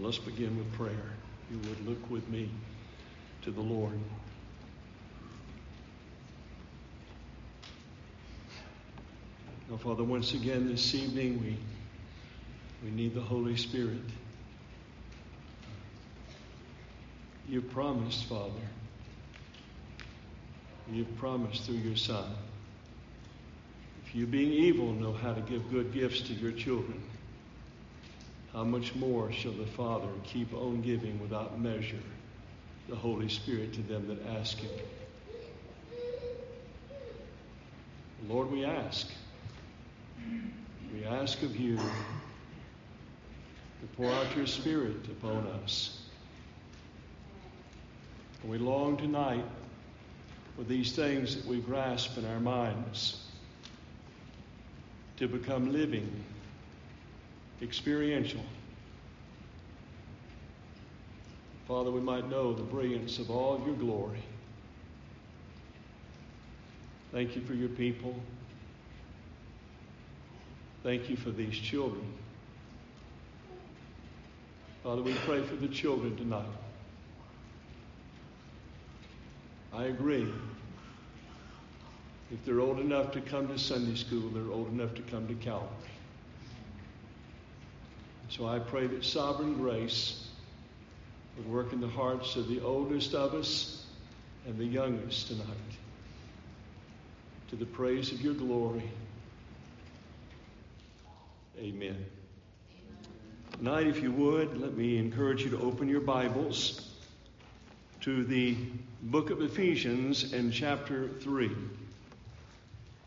Well, let's begin with prayer. You would look with me to the Lord. Now, Father, once again this evening we, we need the Holy Spirit. You promised, Father. You promised through your Son. If you, being evil, know how to give good gifts to your children, how much more shall the Father keep on giving without measure the Holy Spirit to them that ask Him? Lord, we ask. We ask of you to pour out your Spirit upon us. We long tonight for these things that we grasp in our minds to become living, experiential. Father, we might know the brilliance of all your glory. Thank you for your people. Thank you for these children. Father, we pray for the children tonight. I agree. If they're old enough to come to Sunday school, they're old enough to come to Calvary. So I pray that sovereign grace would work in the hearts of the oldest of us and the youngest tonight to the praise of your glory. Amen. Tonight, if you would, let me encourage you to open your Bibles to the book of Ephesians and chapter 3.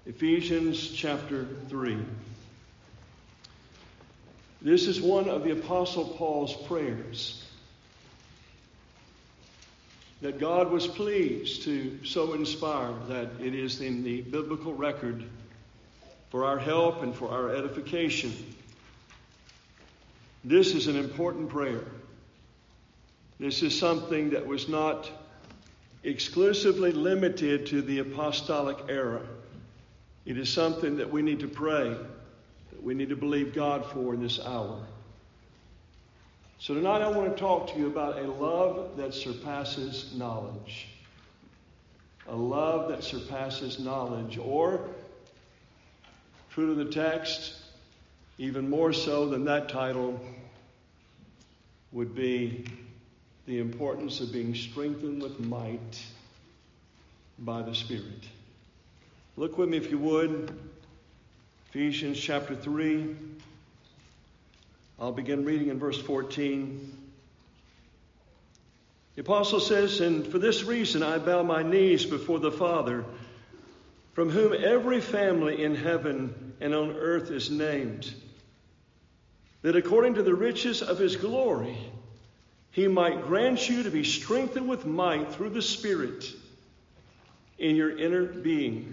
Ephesians chapter 3. This is one of the Apostle Paul's prayers that God was pleased to so inspire that it is in the biblical record for our help and for our edification. This is an important prayer. This is something that was not exclusively limited to the apostolic era. It is something that we need to pray, we need to believe God for in this hour. So tonight I want to talk to you about a love that surpasses knowledge. A love that surpasses knowledge. Or, true to the text, even more so than that title, would be the importance of being strengthened with might by the Spirit. Look with me, if you would, Ephesians chapter 3. I'll begin reading in verse 14. The apostle says, And for this reason I bow my knees before the Father, from whom every family in heaven and on earth is named, that according to the riches of his glory, he might grant you to be strengthened with might through the Spirit in your inner being,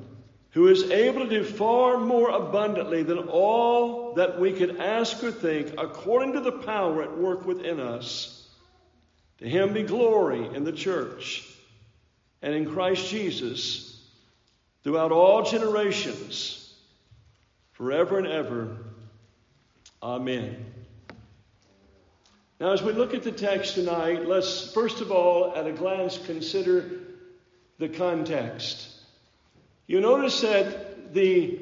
who is able to do far more abundantly than all that we could ask or think, according to the power at work within us, to him be glory in the church and in Christ Jesus throughout all generations, forever and ever. Amen. Now, as we look at the text tonight, let's first of all, at a glance, consider the context. You notice that the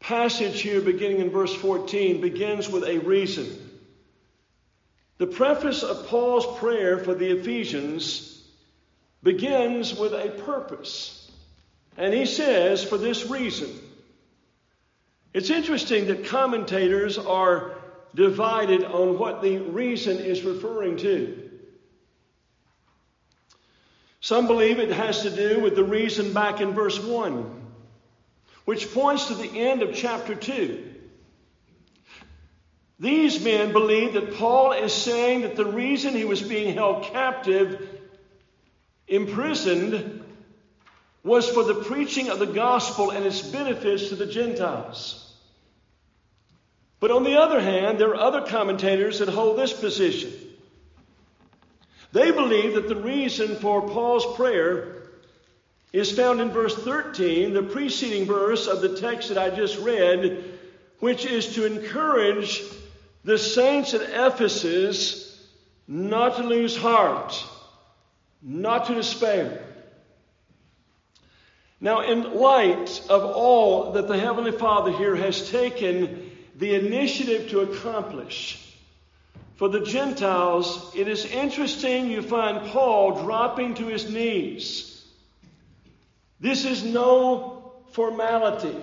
passage here, beginning in verse 14, begins with a reason. The preface of Paul's prayer for the Ephesians begins with a purpose. And he says, for this reason. It's interesting that commentators are divided on what the reason is referring to. Some believe it has to do with the reason back in verse 1, which points to the end of chapter 2. These men believe that Paul is saying that the reason he was being held captive, imprisoned, was for the preaching of the gospel and its benefits to the Gentiles. But on the other hand, there are other commentators that hold this position. They believe that the reason for Paul's prayer is found in verse 13, the preceding verse of the text that I just read, which is to encourage the saints at Ephesus not to lose heart, not to despair. Now, in light of all that the Heavenly Father here has taken the initiative to accomplish, for the Gentiles, it is interesting you find Paul dropping to his knees. This is no formality.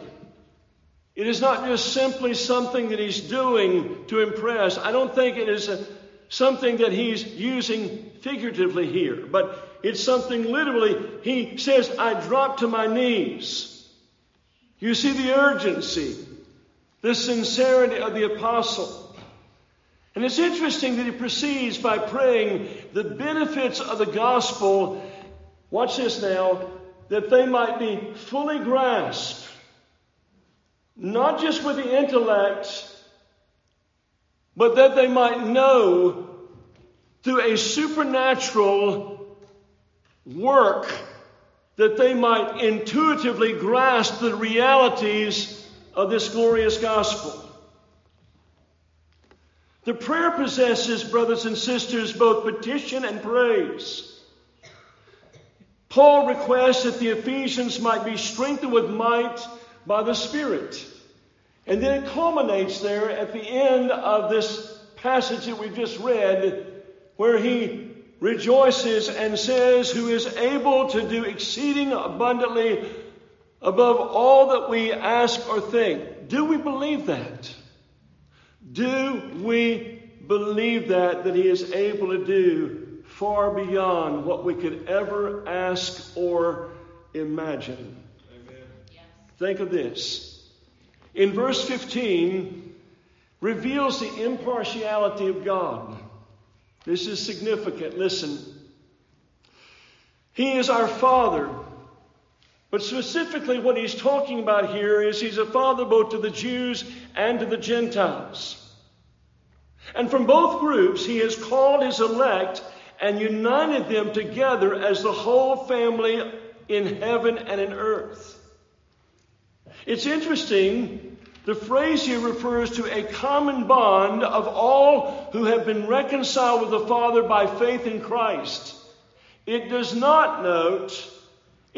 It is not just simply something that he's doing to impress. I don't think it is a, something that he's using figuratively here, but it's something literally. He says, I drop to my knees. You see the urgency, the sincerity of the apostle. And it's interesting that he proceeds by praying the benefits of the gospel. Watch this now that they might be fully grasped not just with the intellect, but that they might know through a supernatural work that they might intuitively grasp the realities of this glorious gospel. The prayer possesses, brothers and sisters, both petition and praise. Paul requests that the Ephesians might be strengthened with might by the Spirit. And then it culminates there at the end of this passage that we've just read, where he rejoices and says, Who is able to do exceeding abundantly above all that we ask or think. Do we believe that? Do we believe that, that he is able to do far beyond what we could ever ask or imagine? Amen. Yes. Think of this in verse 15 reveals the impartiality of God. This is significant. Listen. He is our Father. But specifically, what he's talking about here is he's a father both to the Jews and to the Gentiles. And from both groups, he has called his elect and united them together as the whole family in heaven and in earth. It's interesting, the phrase here refers to a common bond of all who have been reconciled with the Father by faith in Christ. It does not note,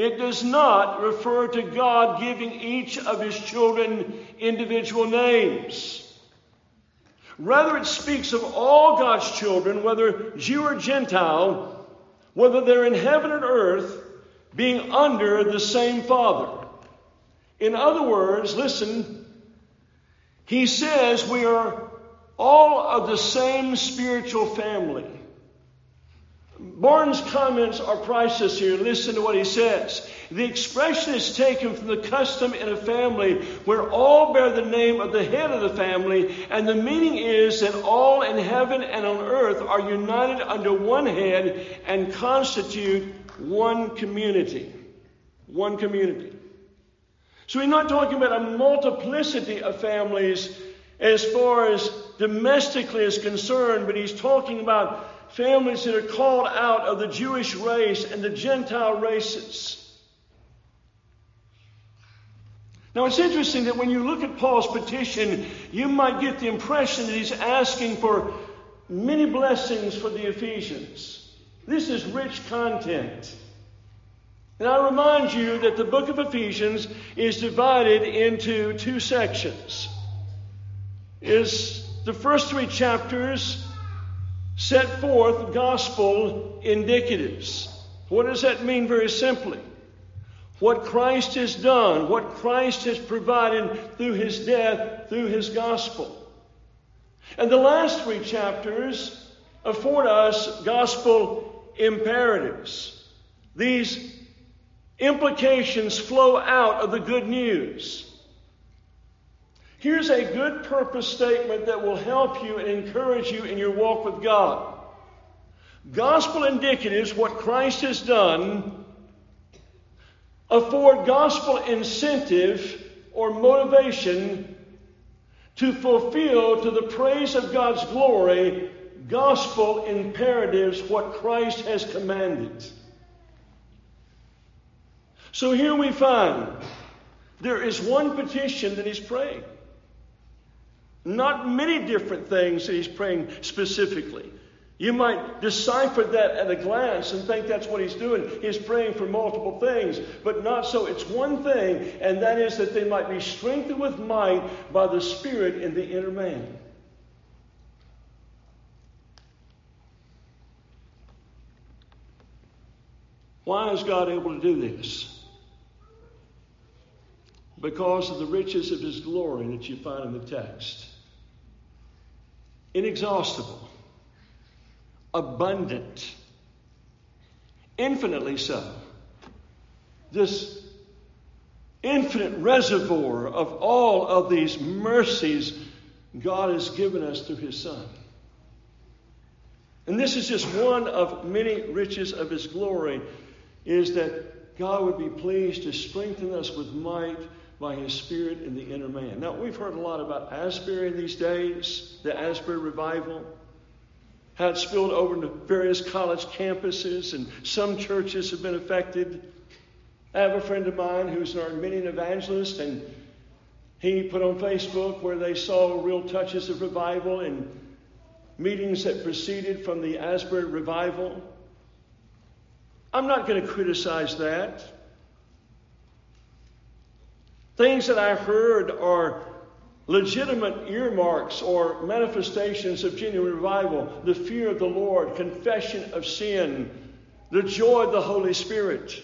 it does not refer to God giving each of his children individual names. Rather, it speaks of all God's children, whether Jew or Gentile, whether they're in heaven or earth, being under the same Father. In other words, listen, he says we are all of the same spiritual family. Barnes' comments are priceless here. Listen to what he says. The expression is taken from the custom in a family where all bear the name of the head of the family, and the meaning is that all in heaven and on earth are united under one head and constitute one community. One community. So we're not talking about a multiplicity of families as far as domestically is concerned, but he's talking about families that are called out of the Jewish race and the Gentile races. Now it's interesting that when you look at Paul's petition, you might get the impression that he's asking for many blessings for the Ephesians. This is rich content. And I remind you that the book of Ephesians is divided into two sections. Is the first three chapters set forth gospel indicatives. What does that mean very simply? What Christ has done, what Christ has provided through his death, through his gospel. And the last three chapters afford us gospel imperatives. These implications flow out of the good news. Here's a good purpose statement that will help you and encourage you in your walk with God. Gospel indicatives, what Christ has done, afford gospel incentive or motivation to fulfill to the praise of God's glory gospel imperatives, what Christ has commanded. So here we find there is one petition that he's praying. Not many different things that he's praying specifically. You might decipher that at a glance and think that's what he's doing. He's praying for multiple things, but not so. It's one thing, and that is that they might be strengthened with might by the Spirit in the inner man. Why is God able to do this? Because of the riches of his glory that you find in the text. Inexhaustible abundant, infinitely so. This infinite reservoir of all of these mercies God has given us through His Son. And this is just one of many riches of His glory, is that God would be pleased to strengthen us with might by His Spirit in the inner man. Now, we've heard a lot about Asbury these days, the Asbury revival how it spilled over into various college campuses, and some churches have been affected. I have a friend of mine who's an Arminian evangelist, and he put on Facebook where they saw real touches of revival in meetings that proceeded from the Asbury revival. I'm not going to criticize that. Things that I heard are legitimate earmarks or manifestations of genuine revival the fear of the Lord, confession of sin, the joy of the Holy Spirit.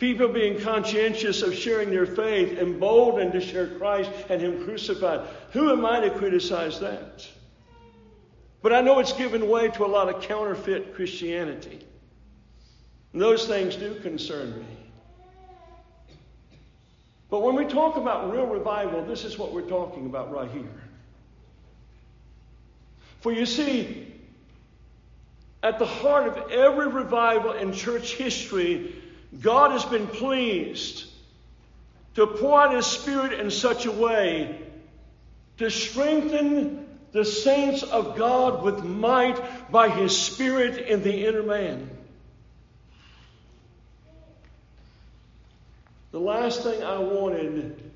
People being conscientious of sharing their faith, emboldened to share Christ and Him crucified. Who am I to criticize that? But I know it's given way to a lot of counterfeit Christianity. And those things do concern me. But when we talk about real revival, this is what we're talking about right here. For you see, at the heart of every revival in church history, God has been pleased to pour out His Spirit in such a way to strengthen the saints of God with might by His Spirit in the inner man. The last thing I wanted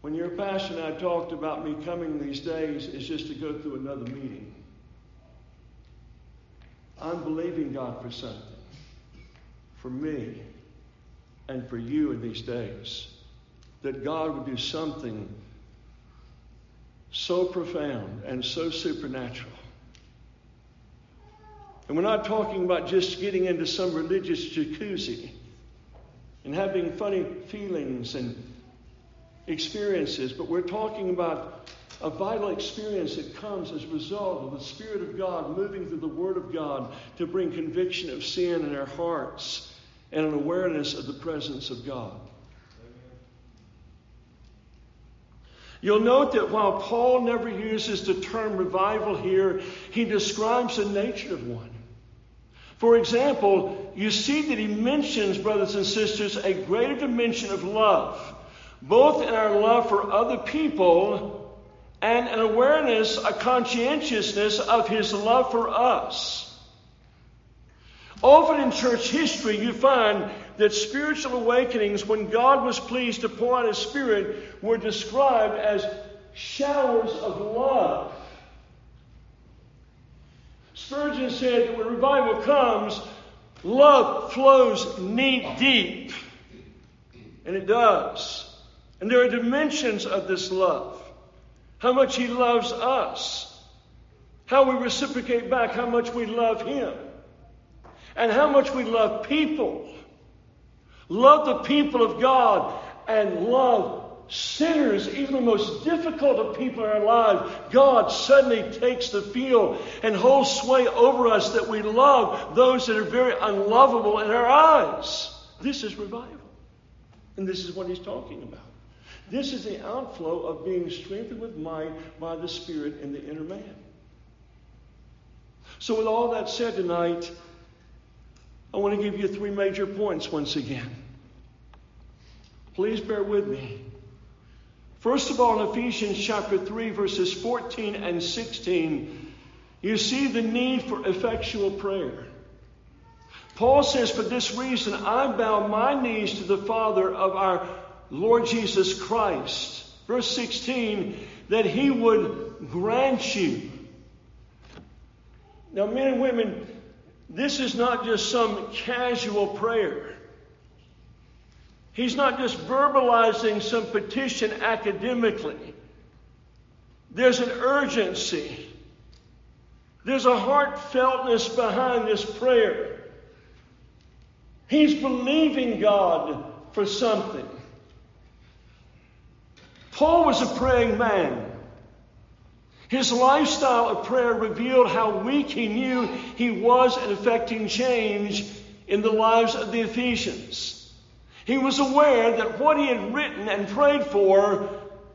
when your pastor and I talked about me coming these days is just to go through another meeting. I'm believing God for something. For me and for you in these days. That God would do something so profound and so supernatural. And we're not talking about just getting into some religious jacuzzi and having funny feelings and experiences, but we're talking about a vital experience that comes as a result of the Spirit of God moving through the Word of God to bring conviction of sin in our hearts and an awareness of the presence of God. You'll note that while Paul never uses the term revival here, he describes the nature of one. For example, you see that he mentions, brothers and sisters, a greater dimension of love, both in our love for other people and an awareness, a conscientiousness of his love for us. Often in church history, you find that spiritual awakenings, when God was pleased to pour out His Spirit, were described as showers of love Spurgeon said that when revival comes, love flows knee deep. And it does. And there are dimensions of this love. How much He loves us. How we reciprocate back how much we love Him. And how much we love people. Love the people of God and love sinners, even the most difficult of people in our lives, God suddenly takes the field and holds sway over us that we love those that are very unlovable in our eyes. This is revival. And this is what he's talking about. This is the outflow of being strengthened with might by the Spirit in the inner man. So, with all that said tonight, I want to give you three major points once again. Please bear with me. First of all, in Ephesians chapter 3, verses 14 and 16, you see the need for effectual prayer. Paul says, For this reason, I bow my knees to the Father of our Lord Jesus Christ. Verse 16, that he would grant you. Now, men and women, this is not just some casual prayer. He's not just verbalizing some petition academically. There's an urgency. There's a heartfeltness behind this prayer. He's believing God for something. Paul was a praying man. His lifestyle of prayer revealed how weak he knew he was in effecting change in the lives of the Ephesians. He was aware that what he had written and prayed for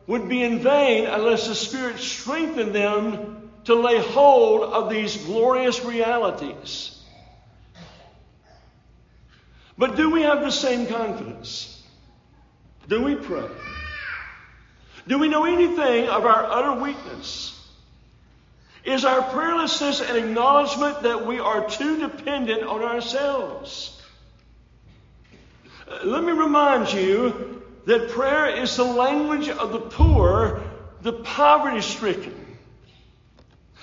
would be in vain unless the Spirit strengthened them to lay hold of these glorious realities. But do we have the same confidence? Do we pray? Do we know anything of our utter weakness? Is our prayerlessness an acknowledgement that we are too dependent on ourselves? Let me remind you that prayer is the language of the poor, the poverty stricken.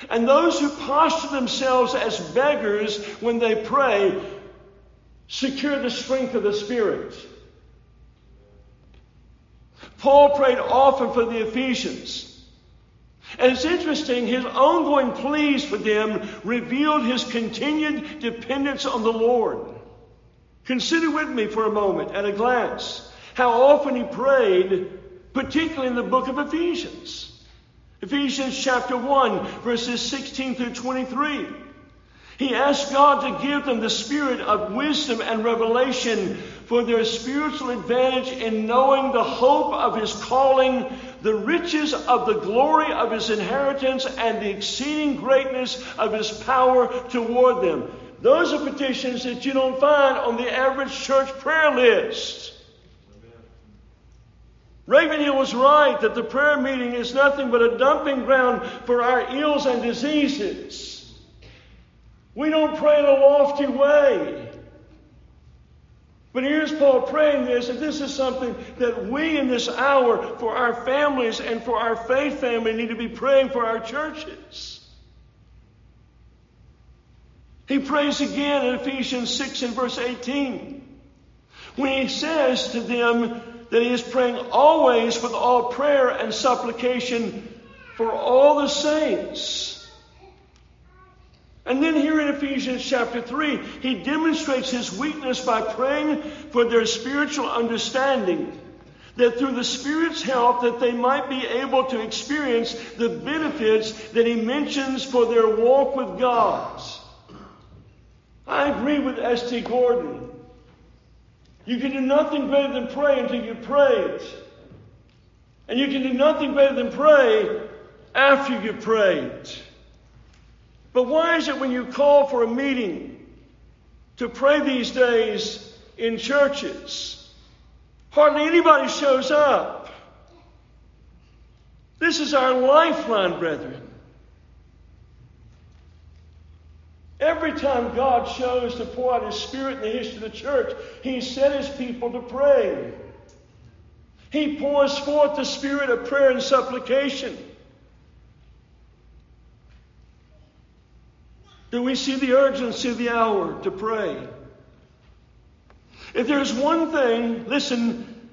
And those who posture themselves as beggars when they pray secure the strength of the Spirit. Paul prayed often for the Ephesians. And it's interesting, his ongoing pleas for them revealed his continued dependence on the Lord. Consider with me for a moment, at a glance, how often he prayed, particularly in the book of Ephesians. Ephesians chapter 1, verses 16 through 23. He asked God to give them the spirit of wisdom and revelation for their spiritual advantage in knowing the hope of his calling, the riches of the glory of his inheritance, and the exceeding greatness of his power toward them. Those are petitions that you don't find on the average church prayer list. Ravenhill was right that the prayer meeting is nothing but a dumping ground for our ills and diseases. We don't pray in a lofty way. But here's Paul praying this, and this is something that we in this hour for our families and for our faith family need to be praying for our churches. He prays again in Ephesians 6 and verse 18 when he says to them that he is praying always with all prayer and supplication for all the saints. And then here in Ephesians chapter 3, he demonstrates his weakness by praying for their spiritual understanding that through the Spirit's help that they might be able to experience the benefits that he mentions for their walk with God. I agree with S.D. Gordon. You can do nothing better than pray until you prayed. And you can do nothing better than pray after you prayed. But why is it when you call for a meeting to pray these days in churches, hardly anybody shows up? This is our lifeline, brethren. Every time God chose to pour out His Spirit in the history of the church, He set His people to pray. He pours forth the Spirit of prayer and supplication. Do we see the urgency of the hour to pray? If there's one thing, listen,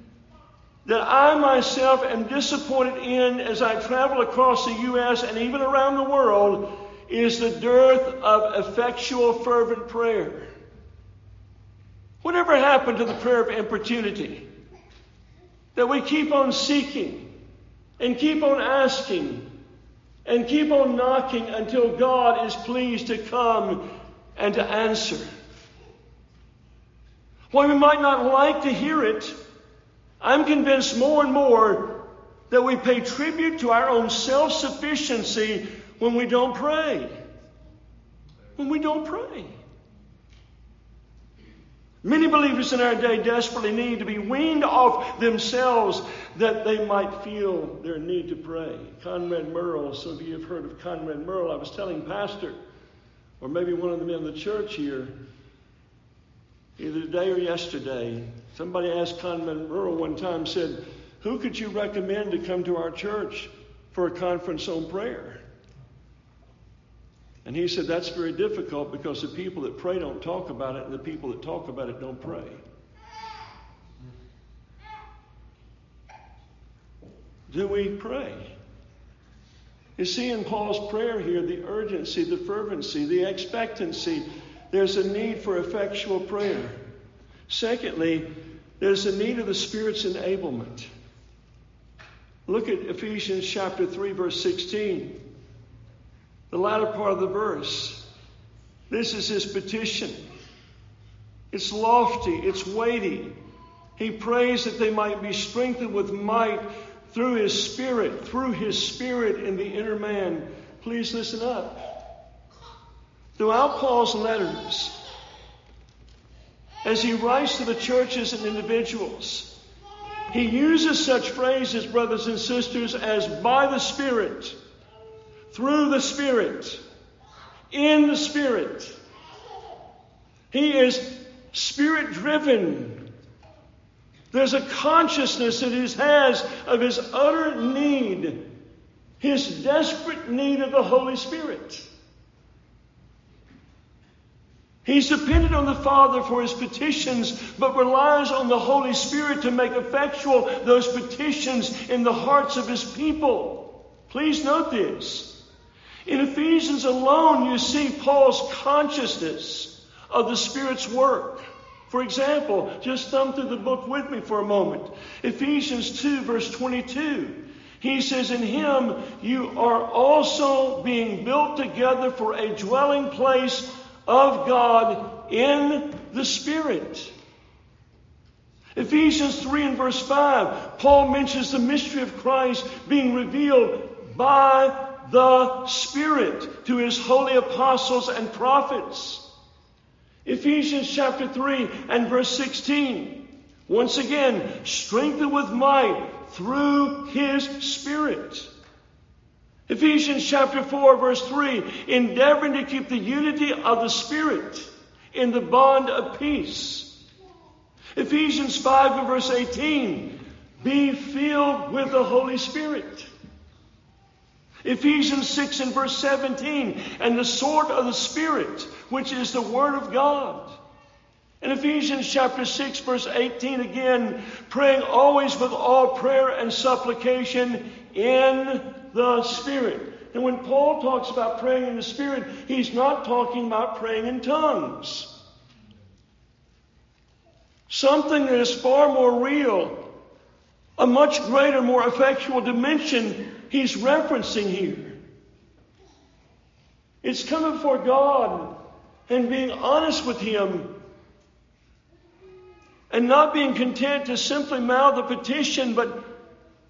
that I myself am disappointed in as I travel across the U.S. and even around the world, is the dearth of effectual, fervent prayer. Whatever happened to the prayer of importunity? That we keep on seeking and keep on asking and keep on knocking until God is pleased to come and to answer. While we might not like to hear it, I'm convinced more and more that we pay tribute to our own self sufficiency when we don't pray. When we don't pray. Many believers in our day desperately need to be weaned off themselves that they might feel their need to pray. Conrad Murrell, some of you have heard of Conrad Murrell. I was telling Pastor, or maybe one of the men in the church here, either today or yesterday, somebody asked Conrad Murrell one time, said, Who could you recommend to come to our church for a conference on prayer? And he said that's very difficult because the people that pray don't talk about it, and the people that talk about it don't pray. Do we pray? You see in Paul's prayer here the urgency, the fervency, the expectancy. There's a need for effectual prayer. Secondly, there's a need of the Spirit's enablement. Look at Ephesians chapter 3, verse 16 the latter part of the verse. This is his petition. It's lofty, it's weighty. He prays that they might be strengthened with might through his spirit, through his spirit in the inner man. Please listen up. Throughout Paul's letters, as he writes to the churches and individuals, he uses such phrases, brothers and sisters, as by the Spirit through the Spirit, in the Spirit. He is spirit driven. There's a consciousness that he has of his utter need, his desperate need of the Holy Spirit. He's dependent on the Father for his petitions, but relies on the Holy Spirit to make effectual those petitions in the hearts of his people. Please note this. In Ephesians alone, you see Paul's consciousness of the Spirit's work. For example, just thumb through the book with me for a moment. Ephesians 2, verse 22. He says, In him you are also being built together for a dwelling place of God in the Spirit. Ephesians 3 and verse 5, Paul mentions the mystery of Christ being revealed by the Spirit to his holy apostles and prophets. Ephesians chapter 3 and verse 16. Once again, strengthened with might through his Spirit. Ephesians chapter 4 verse 3, endeavoring to keep the unity of the Spirit in the bond of peace. Ephesians 5 and verse 18, be filled with the Holy Spirit. Ephesians 6 and verse 17, and the sword of the Spirit, which is the Word of God. In Ephesians chapter 6, verse 18 again, praying always with all prayer and supplication in the Spirit. And when Paul talks about praying in the Spirit, he's not talking about praying in tongues. Something that is far more real, a much greater, more effectual dimension he's referencing here. It's coming before God and being honest with Him and not being content to simply mouth a petition, but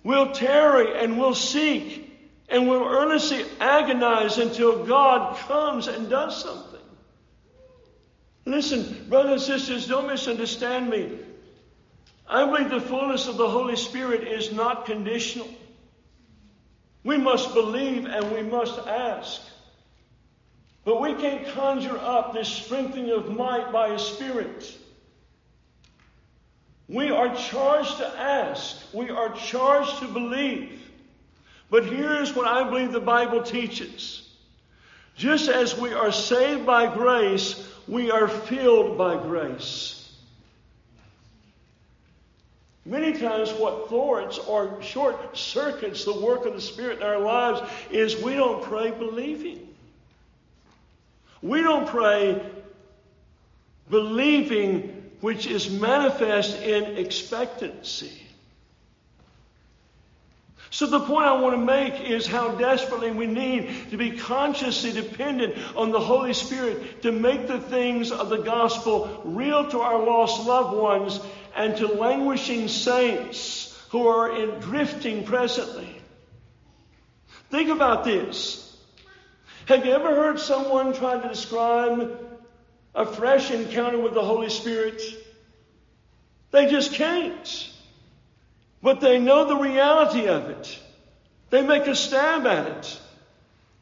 we'll tarry and we'll seek and we'll earnestly agonize until God comes and does something. Listen, brothers and sisters, don't misunderstand me. I believe the fullness of the Holy Spirit is not conditional. We must believe and we must ask. But we can't conjure up this strengthening of might by a spirit. We are charged to ask. We are charged to believe. But here's what I believe the Bible teaches. Just as we are saved by grace, we are filled by grace. Many times, what thwarts or short circuits the work of the Spirit in our lives is we don't pray believing. We don't pray believing, which is manifest in expectancy. So, the point I want to make is how desperately we need to be consciously dependent on the Holy Spirit to make the things of the gospel real to our lost loved ones and to languishing saints who are in drifting presently. Think about this. Have you ever heard someone try to describe a fresh encounter with the Holy Spirit? They just can't. But they know the reality of it. They make a stab at it.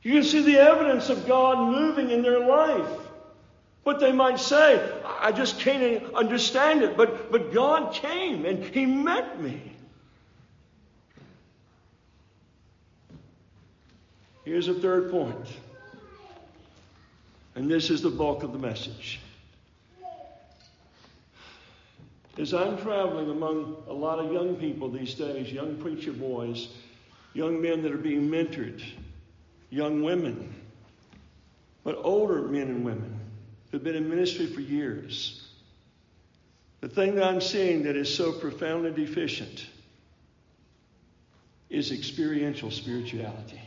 You can see the evidence of God moving in their life. But they might say, I just can't understand it. But, but God came and He met me. Here's a third point. And this is the bulk of the message. As I'm traveling among a lot of young people these days, young preacher boys, young men that are being mentored, young women, but older men and women who've been in ministry for years. The thing that I'm seeing that is so profoundly deficient is experiential spirituality.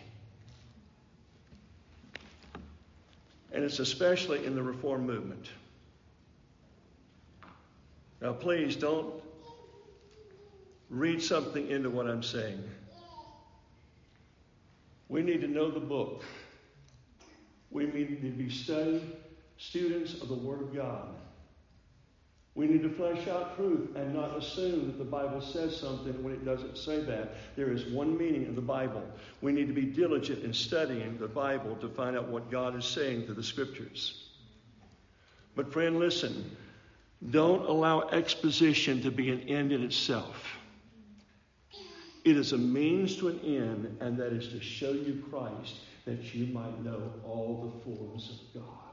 And it's especially in the Reform movement. Now, please don't read something into what I'm saying. We need to know the book. We need to be study students of the Word of God. We need to flesh out truth and not assume that the Bible says something when it doesn't say that. There is one meaning in the Bible. We need to be diligent in studying the Bible to find out what God is saying through the Scriptures. But, friend, listen. Don't allow exposition to be an end in itself. It is a means to an end, and that is to show you Christ that you might know all the forms of God.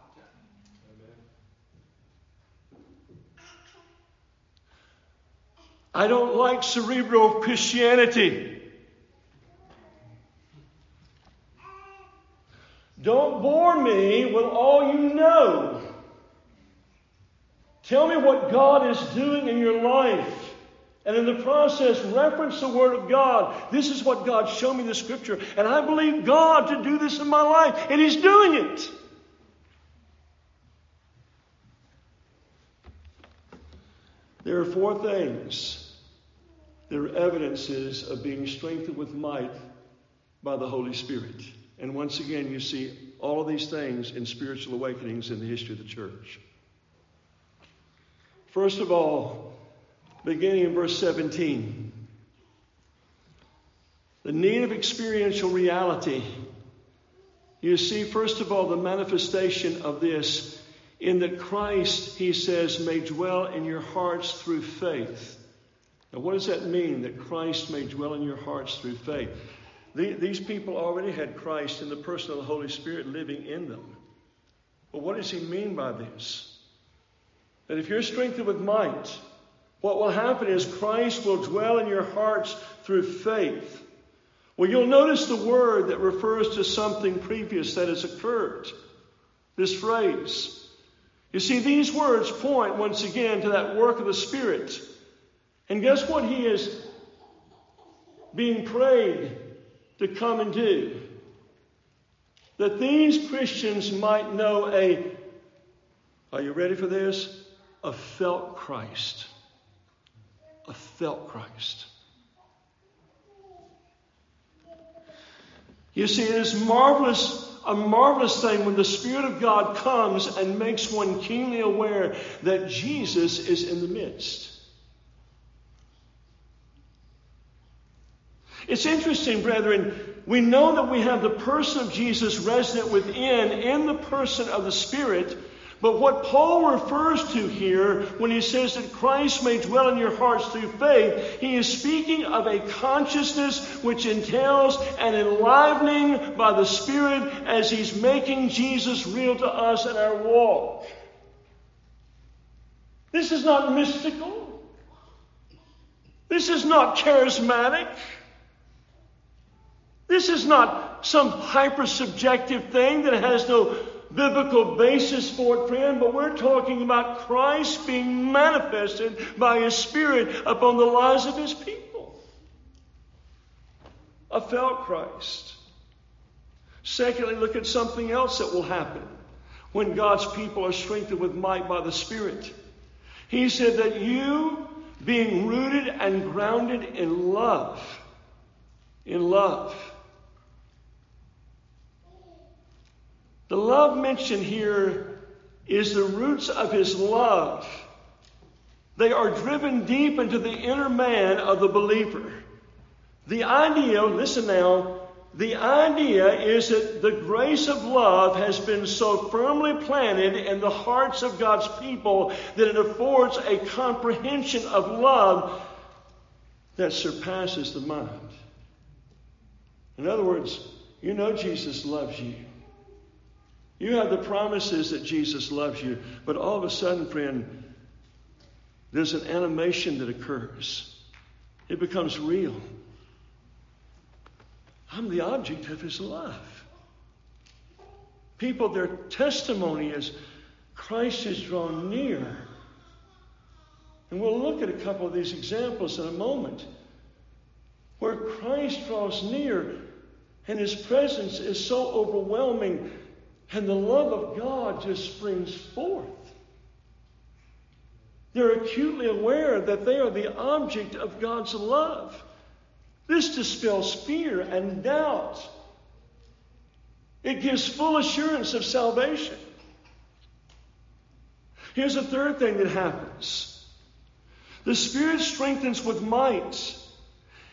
I don't like cerebral Christianity. Don't bore me with all you know. Tell me what God is doing in your life. And in the process, reference the Word of God. This is what God showed me the Scripture. And I believe God to do this in my life. And He's doing it. There are four things that are evidences of being strengthened with might by the Holy Spirit. And once again, you see all of these things in spiritual awakenings in the history of the church. First of all, beginning in verse 17, the need of experiential reality. You see, first of all, the manifestation of this in that Christ, he says, may dwell in your hearts through faith. Now, what does that mean, that Christ may dwell in your hearts through faith? These people already had Christ in the person of the Holy Spirit living in them. But what does he mean by this? That if you're strengthened with might, what will happen is Christ will dwell in your hearts through faith. Well, you'll notice the word that refers to something previous that has occurred. This phrase. You see, these words point once again to that work of the Spirit. And guess what he is being prayed to come and do? That these Christians might know a, are you ready for this? a felt Christ. A felt Christ. You see, it is marvelous, a marvelous thing when the Spirit of God comes and makes one keenly aware that Jesus is in the midst. It's interesting, brethren. We know that we have the person of Jesus resident within, in the person of the Spirit. But what Paul refers to here when he says that Christ may dwell in your hearts through faith, he is speaking of a consciousness which entails an enlivening by the Spirit as he's making Jesus real to us in our walk. This is not mystical. This is not charismatic. This is not some hyper subjective thing that has no biblical basis for it, friend, but we're talking about Christ being manifested by His Spirit upon the lives of His people. I felt Christ. Secondly, look at something else that will happen when God's people are strengthened with might by the Spirit. He said that you being rooted and grounded in love. In love. The love mentioned here is the roots of his love. They are driven deep into the inner man of the believer. The idea, listen now, the idea is that the grace of love has been so firmly planted in the hearts of God's people that it affords a comprehension of love that surpasses the mind. In other words, you know Jesus loves you. You have the promises that Jesus loves you, but all of a sudden, friend, there's an animation that occurs. It becomes real. I'm the object of his love. People, their testimony is Christ is drawn near. And we'll look at a couple of these examples in a moment where Christ draws near and his presence is so overwhelming and the love of God just springs forth. They're acutely aware that they are the object of God's love. This dispels fear and doubt. It gives full assurance of salvation. Here's a third thing that happens the Spirit strengthens with might.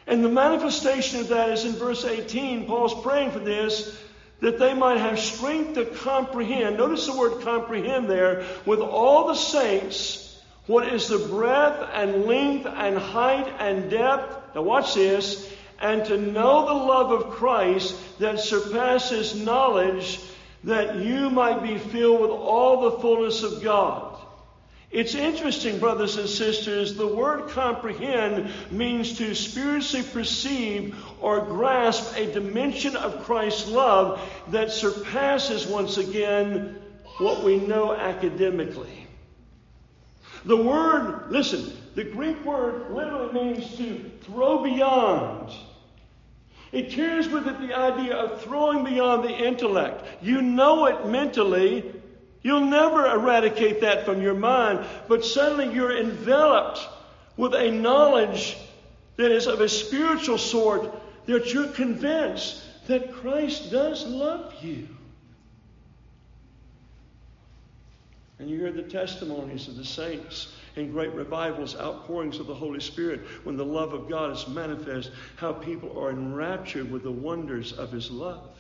And the manifestation of that is in verse 18. Paul's praying for this that they might have strength to comprehend. Notice the word comprehend there with all the saints. What is the breadth and length and height and depth now, watch this. And to know the love of Christ that surpasses knowledge, that you might be filled with all the fullness of God. It's interesting, brothers and sisters, the word comprehend means to spiritually perceive or grasp a dimension of Christ's love that surpasses, once again, what we know academically. The word, listen, the Greek word literally means to throw beyond. It carries with it the idea of throwing beyond the intellect. You know it mentally. You'll never eradicate that from your mind, but suddenly you're enveloped with a knowledge that is of a spiritual sort that you're convinced that Christ does love you. And you hear the testimonies of the saints in great revivals, outpourings of the Holy Spirit, when the love of God is manifest, how people are enraptured with the wonders of His love.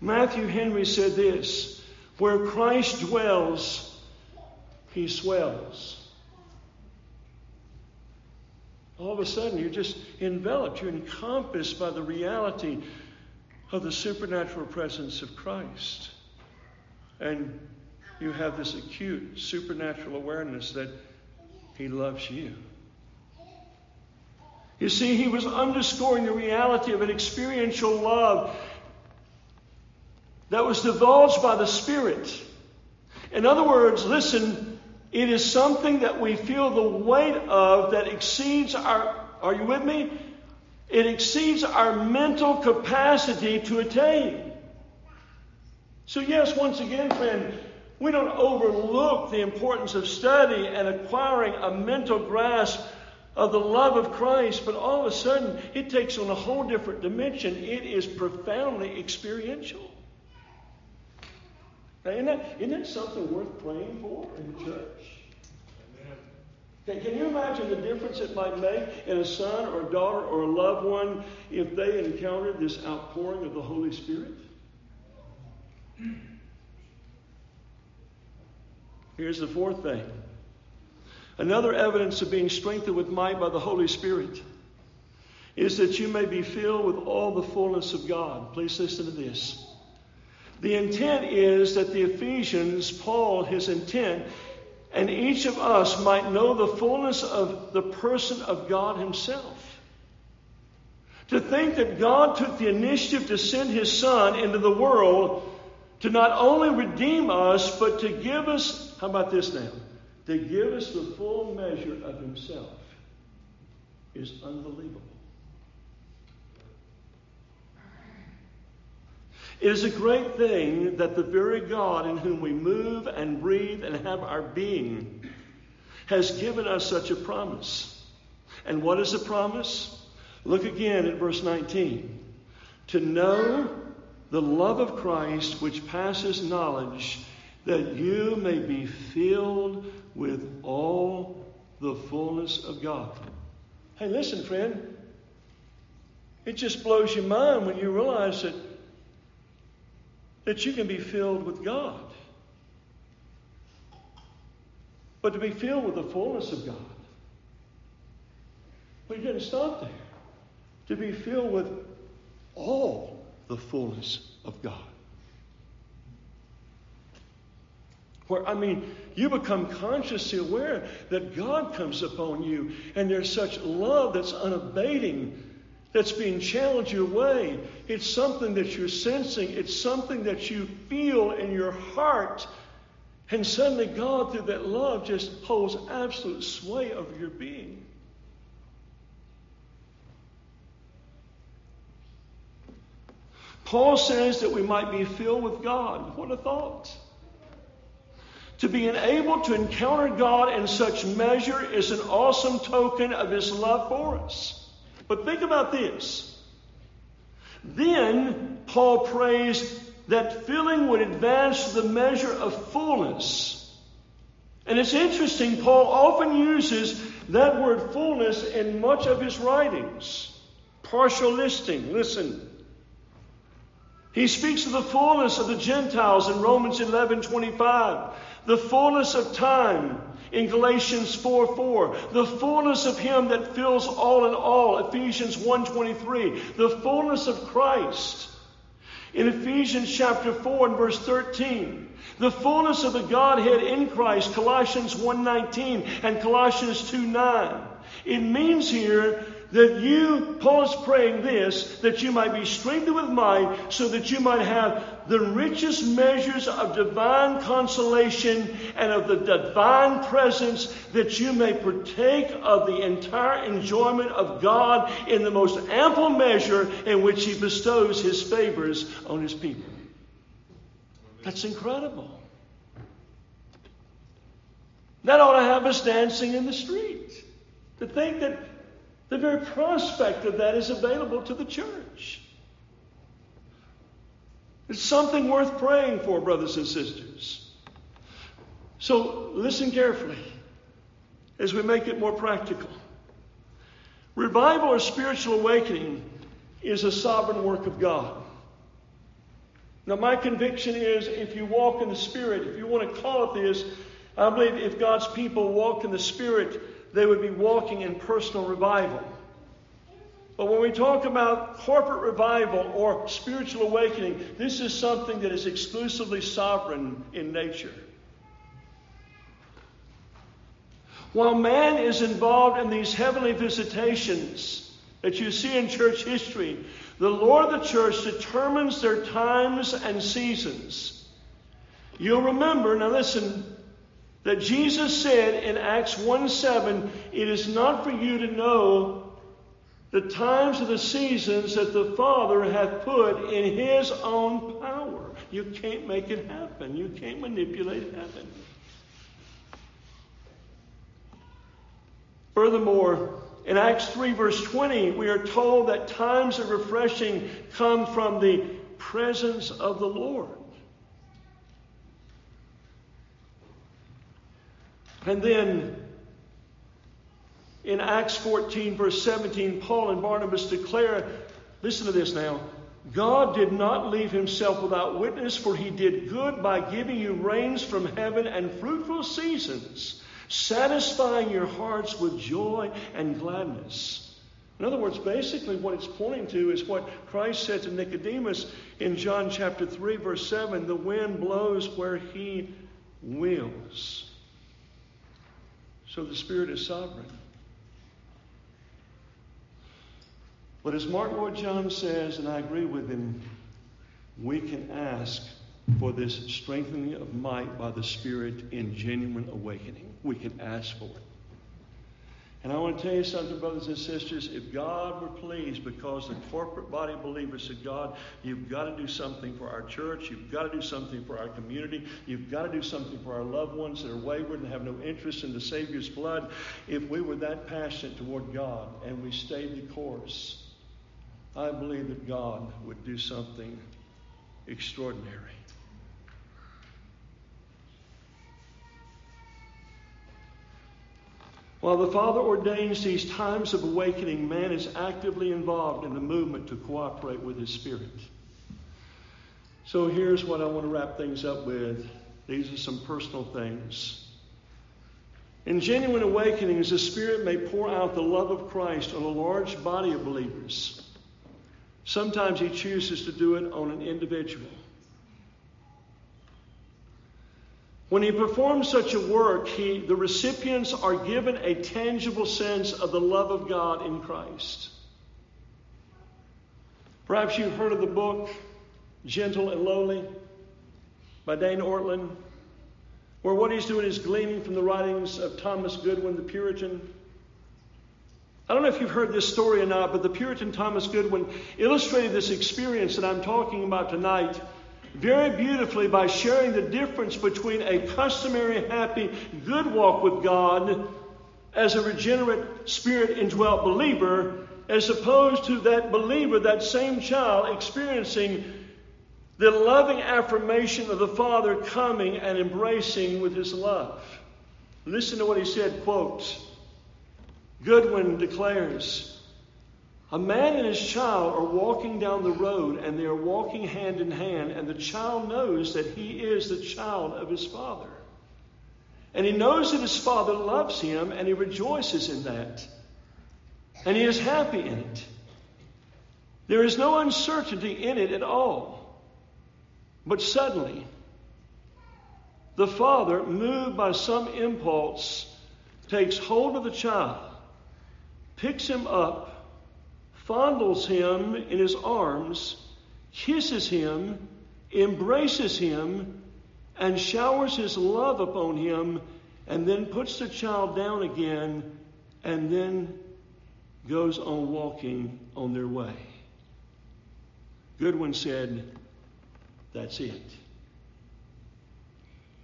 Matthew Henry said this Where Christ dwells, He swells. All of a sudden, you're just enveloped, you're encompassed by the reality of the supernatural presence of Christ. And you have this acute supernatural awareness that He loves you. You see, He was underscoring the reality of an experiential love that was divulged by the Spirit. In other words, listen, it is something that we feel the weight of that exceeds our, are you with me? It exceeds our mental capacity to attain. So, yes, once again, friend, we don't overlook the importance of study and acquiring a mental grasp of the love of Christ, but all of a sudden it takes on a whole different dimension. It is profoundly experiential. Isn't, that, isn't that something worth praying for in the church? Can, can you imagine the difference it might make in a son or a daughter or a loved one if they encountered this outpouring of the Holy Spirit? Here's the fourth thing. Another evidence of being strengthened with might by the Holy Spirit is that you may be filled with all the fullness of God. Please listen to this. The intent is that the Ephesians, Paul, his intent, and each of us might know the fullness of the person of God Himself. To think that God took the initiative to send His Son into the world to not only redeem us, but to give us, how about this now? To give us the full measure of Himself is unbelievable. It is a great thing that the very God in whom we move and breathe and have our being has given us such a promise. And what is the promise? Look again at verse 19. To know the love of Christ which passes knowledge, that you may be filled with all the fullness of God. Hey, listen, friend. It just blows your mind when you realize that, that you can be filled with God. But to be filled with the fullness of God. But you didn't stop there. To be filled with all the fullness of God. Where, I mean, you become consciously aware that God comes upon you and there's such love that's unabating, that's being channeled your way. It's something that you're sensing, it's something that you feel in your heart. And suddenly, God, through that love, just holds absolute sway over your being. Paul says that we might be filled with God. What a thought! To be enabled to encounter God in such measure is an awesome token of His love for us. But think about this. Then Paul prays that filling would advance the measure of fullness. And it's interesting, Paul often uses that word fullness in much of his writings. Partial listing, listen. He speaks of the fullness of the Gentiles in Romans 11 25, the fullness of time in Galatians 4 4, the fullness of Him that fills all in all, Ephesians 1 23, the fullness of Christ in Ephesians chapter 4 and verse 13. The fullness of the Godhead in Christ, Colossians 1.19 and Colossians 2.9. It means here that you, Paul is praying this, that you might be strengthened with might, so that you might have the richest measures of divine consolation and of the divine presence, that you may partake of the entire enjoyment of God in the most ample measure in which He bestows His favors on His people. That's incredible. That ought to have us dancing in the street. To think that the very prospect of that is available to the church. It's something worth praying for, brothers and sisters. So listen carefully as we make it more practical. Revival or spiritual awakening is a sovereign work of God. Now, my conviction is if you walk in the Spirit, if you want to call it this, I believe if God's people walk in the Spirit, they would be walking in personal revival. But when we talk about corporate revival or spiritual awakening, this is something that is exclusively sovereign in nature. While man is involved in these heavenly visitations that you see in church history, the Lord of the church determines their times and seasons. You'll remember, now listen, that Jesus said in Acts 1 7, It is not for you to know the times of the seasons that the Father hath put in His own power. You can't make it happen, you can't manipulate heaven. Furthermore, in Acts 3, verse 20, we are told that times of refreshing come from the presence of the Lord. And then in Acts 14, verse 17, Paul and Barnabas declare listen to this now. God did not leave himself without witness, for he did good by giving you rains from heaven and fruitful seasons, satisfying your hearts with joy and gladness. In other words, basically what it's pointing to is what Christ said to Nicodemus in John chapter 3, verse 7 the wind blows where he wills. So the Spirit is sovereign. But as Martyn Lloyd-Jones says, and I agree with him, we can ask for this strengthening of might by the Spirit in genuine awakening. We can ask for it. And I want to tell you something, brothers and sisters. If God were pleased because the corporate body of believers said, God, you've got to do something for our church, you've got to do something for our community, you've got to do something for our loved ones that are wayward and have no interest in the Savior's blood. If we were that passionate toward God and we stayed the course, I believe that God would do something extraordinary. While the Father ordains these times of awakening, man is actively involved in the movement to cooperate with His Spirit. So here's what I want to wrap things up with. These are some personal things. In genuine awakenings, the Spirit may pour out the love of Christ on a large body of believers. Sometimes He chooses to do it on an individual. When he performs such a work, he, the recipients are given a tangible sense of the love of God in Christ. Perhaps you've heard of the book Gentle and Lowly by Dane Ortlund, where what he's doing is gleaning from the writings of Thomas Goodwin, the Puritan. I don't know if you've heard this story or not, but the Puritan Thomas Goodwin illustrated this experience that I'm talking about tonight very beautifully by sharing the difference between a customary, happy, good walk with God as a regenerate, spirit indwelt believer, as opposed to that believer, that same child, experiencing the loving affirmation of the Father coming and embracing with his love. Listen to what he said, quote, Goodwin declares, a man and his child are walking down the road and they are walking hand in hand, and the child knows that he is the child of his father. And he knows that his father loves him and he rejoices in that. And he is happy in it. There is no uncertainty in it at all. But suddenly, the father, moved by some impulse, takes hold of the child, picks him up, fondles him in his arms, kisses him, embraces him, and showers his love upon him, and then puts the child down again, and then goes on walking on their way. Goodwin said, That's it.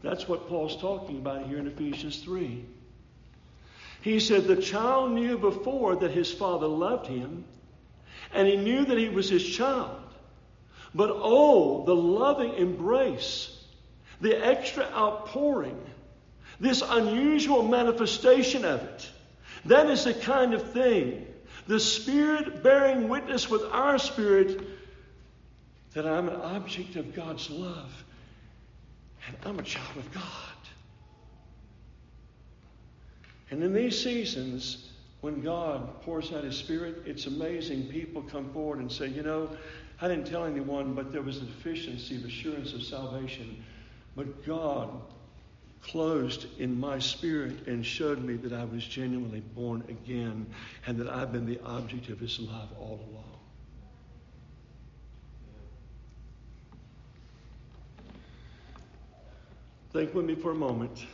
That's what Paul's talking about here in Ephesians 3. He said the child knew before that his father loved him and he knew that he was his child. But oh, the loving embrace, the extra outpouring, this unusual manifestation of it. That is the kind of thing, the Spirit bearing witness with our spirit that I'm an object of God's love and I'm a child of God. And in these seasons, when God pours out His Spirit, it's amazing. People come forward and say, You know, I didn't tell anyone, but there was a deficiency of assurance of salvation. But God closed in my spirit and showed me that I was genuinely born again and that I've been the object of His love all along. Think with me for a moment.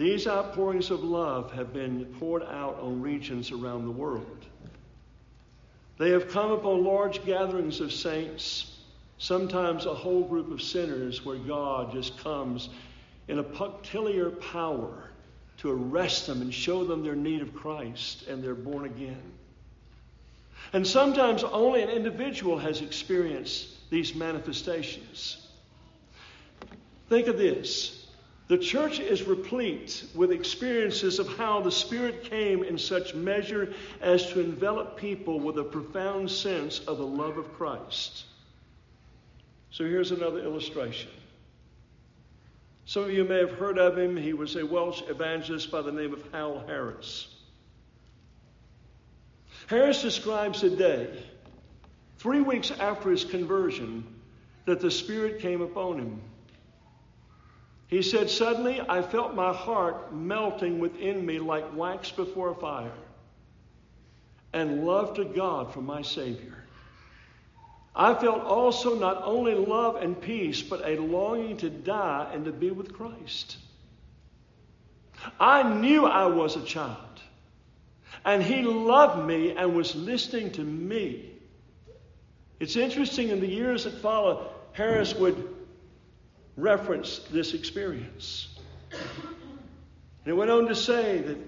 These outpourings of love have been poured out on regions around the world. They have come upon large gatherings of saints, sometimes a whole group of sinners, where God just comes in a punctiliar power to arrest them and show them their need of Christ, and they're born again. And sometimes only an individual has experienced these manifestations. Think of this the church is replete with experiences of how the Spirit came in such measure as to envelop people with a profound sense of the love of Christ. So here's another illustration. Some of you may have heard of him. He was a Welsh evangelist by the name of Howell Harris. Harris describes a day, three weeks after his conversion, that the Spirit came upon him. He said, Suddenly I felt my heart melting within me like wax before a fire, and love to God for my Savior. I felt also not only love and peace, but a longing to die and to be with Christ. I knew I was a child. And he loved me and was listening to me. It's interesting in the years that follow, Harris would reference this experience. And it went on to say that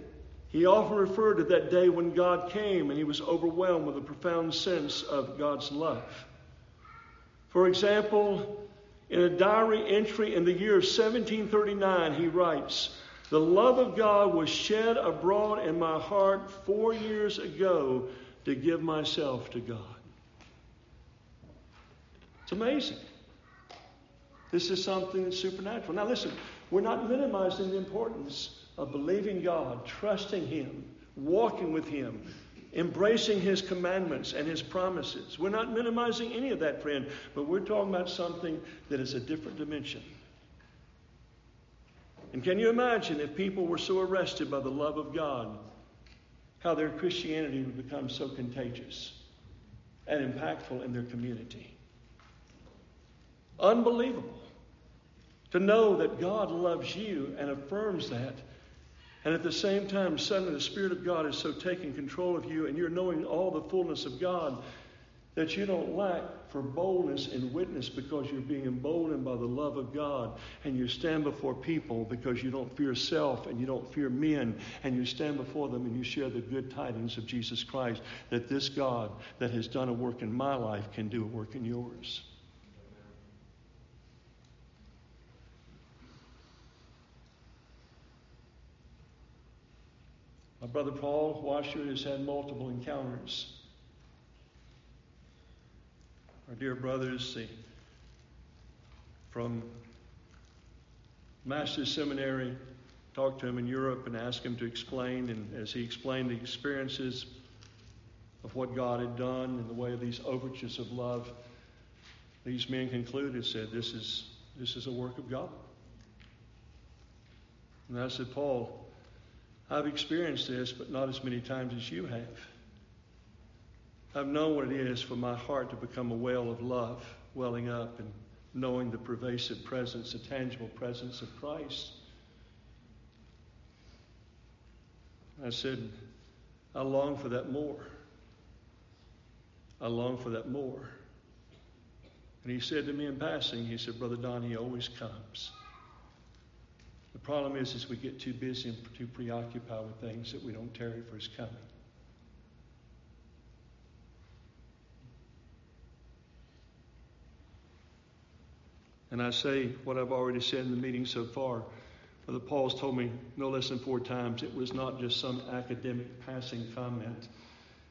he often referred to that day when God came and he was overwhelmed with a profound sense of God's love. For example, in a diary entry in the year 1739, he writes, The love of God was shed abroad in my heart four years ago to give myself to God. It's amazing. This is something that's supernatural. Now, listen, we're not minimizing the importance of believing God, trusting Him, walking with Him, embracing His commandments and His promises. We're not minimizing any of that, friend, but we're talking about something that is a different dimension. And can you imagine if people were so arrested by the love of God, how their Christianity would become so contagious and impactful in their community? Unbelievable to know that God loves you and affirms that and at the same time, suddenly the Spirit of God is so taking control of you, and you're knowing all the fullness of God that you don't lack for boldness in witness because you're being emboldened by the love of God. And you stand before people because you don't fear self and you don't fear men. And you stand before them and you share the good tidings of Jesus Christ that this God that has done a work in my life can do a work in yours. My brother Paul Washer has had multiple encounters. Our dear brothers from Master's Seminary talked to him in Europe and asked him to explain. And as he explained the experiences of what God had done in the way of these overtures of love, these men concluded, said, This is, this is a work of God. And I said, Paul, I've experienced this, but not as many times as you have. I've known what it is for my heart to become a well of love welling up and knowing the pervasive presence, the tangible presence of Christ. I said, I long for that more. I long for that more. And he said to me in passing, he said, Brother Don, he always comes. The problem is, is we get too busy and too preoccupied with things that we don't tarry for his coming. And I say what I've already said in the meeting so far. Brother Paul's told me no less than four times it was not just some academic passing comment.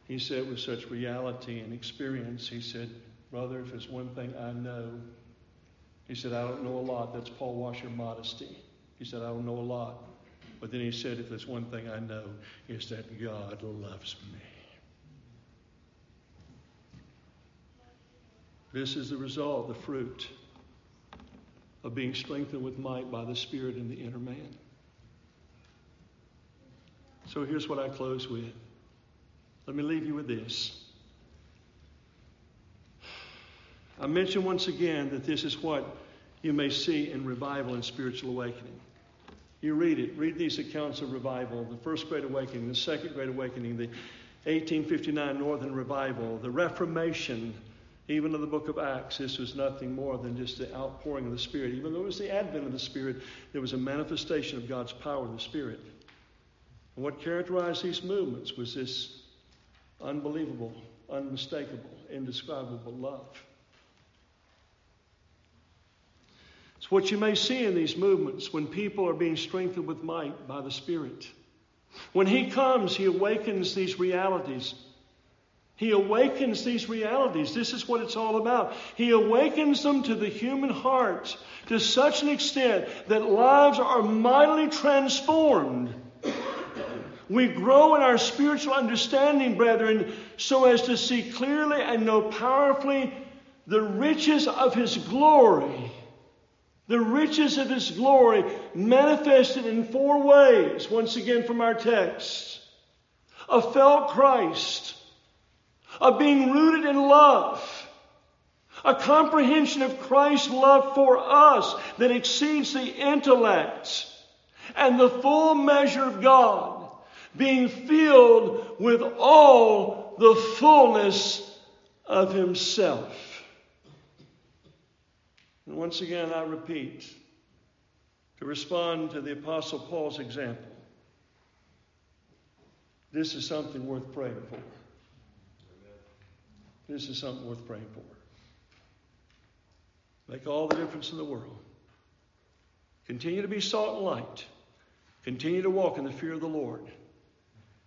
He said with such reality and experience, he said, Brother, if there's one thing I know, he said, I don't know a lot. That's Paul Washer modesty. He said, I don't know a lot. But then he said, if there's one thing I know, is that God loves me. This is the result, the fruit of being strengthened with might by the Spirit in the inner man. So here's what I close with. Let me leave you with this. I mention once again that this is what you may see in revival and spiritual awakening. You read it. Read these accounts of revival the First Great Awakening, the Second Great Awakening, the 1859 Northern Revival, the Reformation, even in the book of Acts. This was nothing more than just the outpouring of the Spirit. Even though it was the advent of the Spirit, there was a manifestation of God's power in the Spirit. And what characterized these movements was this unbelievable, unmistakable, indescribable love. What you may see in these movements when people are being strengthened with might by the Spirit. When He comes, He awakens these realities. He awakens these realities. This is what it's all about. He awakens them to the human heart to such an extent that lives are mightily transformed. We grow in our spiritual understanding, brethren, so as to see clearly and know powerfully the riches of His glory the riches of his glory manifested in four ways, once again from our text. A felt Christ, of being rooted in love, a comprehension of Christ's love for us that exceeds the intellect, and the full measure of God being filled with all the fullness of Himself. And once again, I repeat to respond to the Apostle Paul's example. This is something worth praying for. This is something worth praying for. Make all the difference in the world. Continue to be salt and light. Continue to walk in the fear of the Lord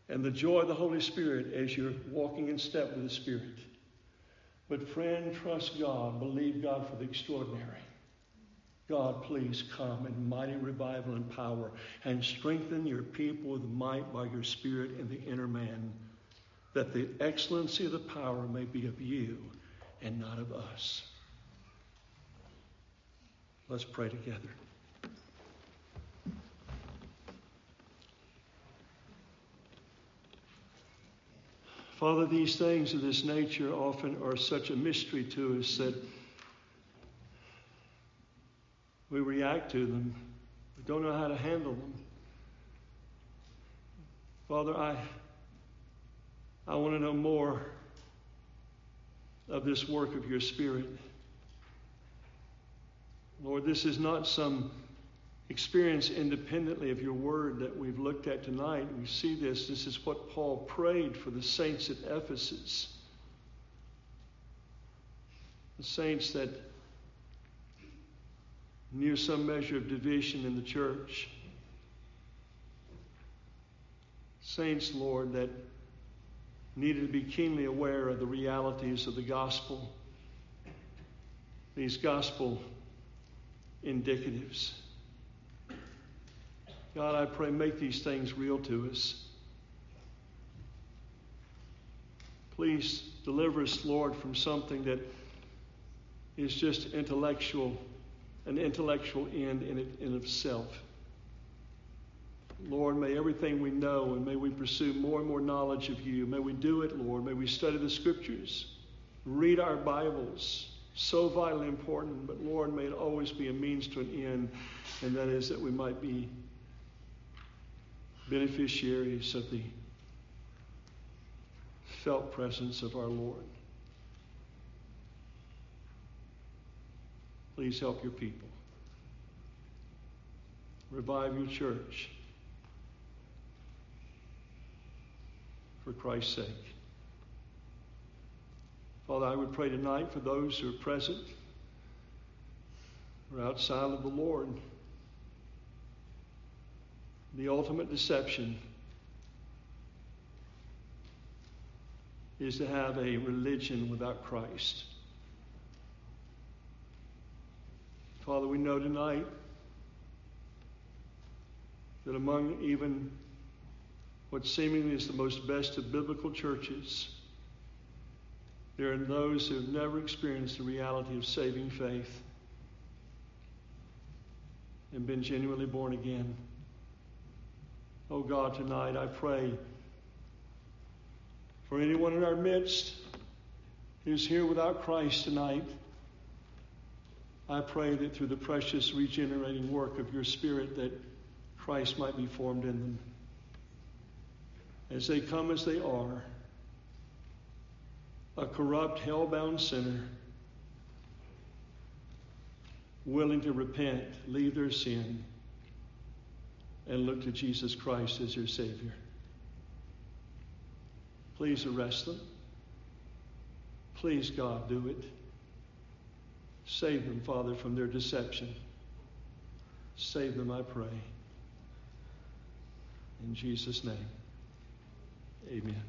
and the joy of the Holy Spirit as you're walking in step with the Spirit. But, friend, trust God. Believe God for the extraordinary. God, please come in mighty revival and power and strengthen your people with might by your Spirit in the inner man, that the excellency of the power may be of you and not of us. Let's pray together. Father, these things of this nature often are such a mystery to us that we react to them. We don't know how to handle them. Father, I, I want to know more of this work of your Spirit. Lord, this is not some experience independently of your word that we've looked at tonight. We see this. This is what Paul prayed for the saints at Ephesus. The saints that knew some measure of division in the church. Saints, Lord, that needed to be keenly aware of the realities of the gospel, these gospel indicatives. God, I pray, make these things real to us. Please deliver us, Lord, from something that is just intellectual, an intellectual end in, it, in itself. Lord, may everything we know and may we pursue more and more knowledge of you. May we do it, Lord. May we study the scriptures, read our Bibles. So vitally important, but Lord, may it always be a means to an end, and that is that we might be beneficiaries of the felt presence of our Lord. Please help your people. Revive your church for Christ's sake. Father, I would pray tonight for those who are present or outside of the Lord the ultimate deception is to have a religion without Christ. Father, we know tonight that among even what seemingly is the most best of biblical churches, there are those who have never experienced the reality of saving faith and been genuinely born again. Oh God, tonight I pray for anyone in our midst who's here without Christ tonight. I pray that through the precious regenerating work of your Spirit that Christ might be formed in them. As they come as they are, a corrupt, hell-bound sinner, willing to repent, leave their sin, and look to Jesus Christ as your Savior. Please arrest them. Please, God, do it. Save them, Father, from their deception. Save them, I pray. In Jesus' name, amen.